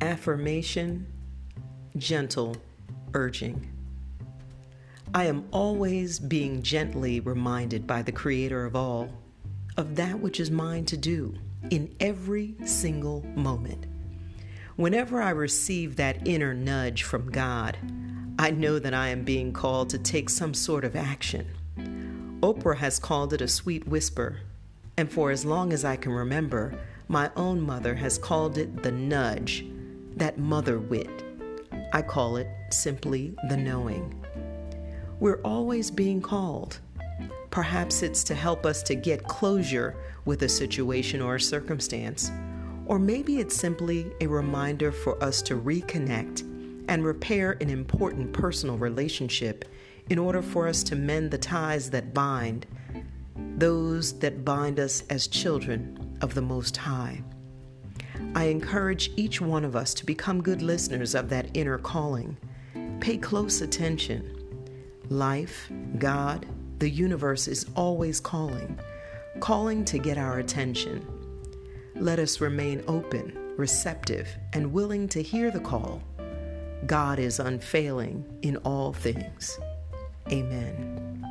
Affirmation Gentle Urging. I am always being gently reminded by the Creator of all of that which is mine to do in every single moment. Whenever I receive that inner nudge from God, I know that I am being called to take some sort of action. Oprah has called it a sweet whisper, and for as long as I can remember, my own mother has called it the nudge, that mother wit. I call it simply the knowing. We're always being called. Perhaps it's to help us to get closure with a situation or a circumstance, or maybe it's simply a reminder for us to reconnect and repair an important personal relationship in order for us to mend the ties that bind, those that bind us as children of the Most High. I encourage each one of us to become good listeners of that inner calling. Pay close attention. Life, God, the universe is always calling, calling to get our attention. Let us remain open, receptive, and willing to hear the call. God is unfailing in all things. Amen.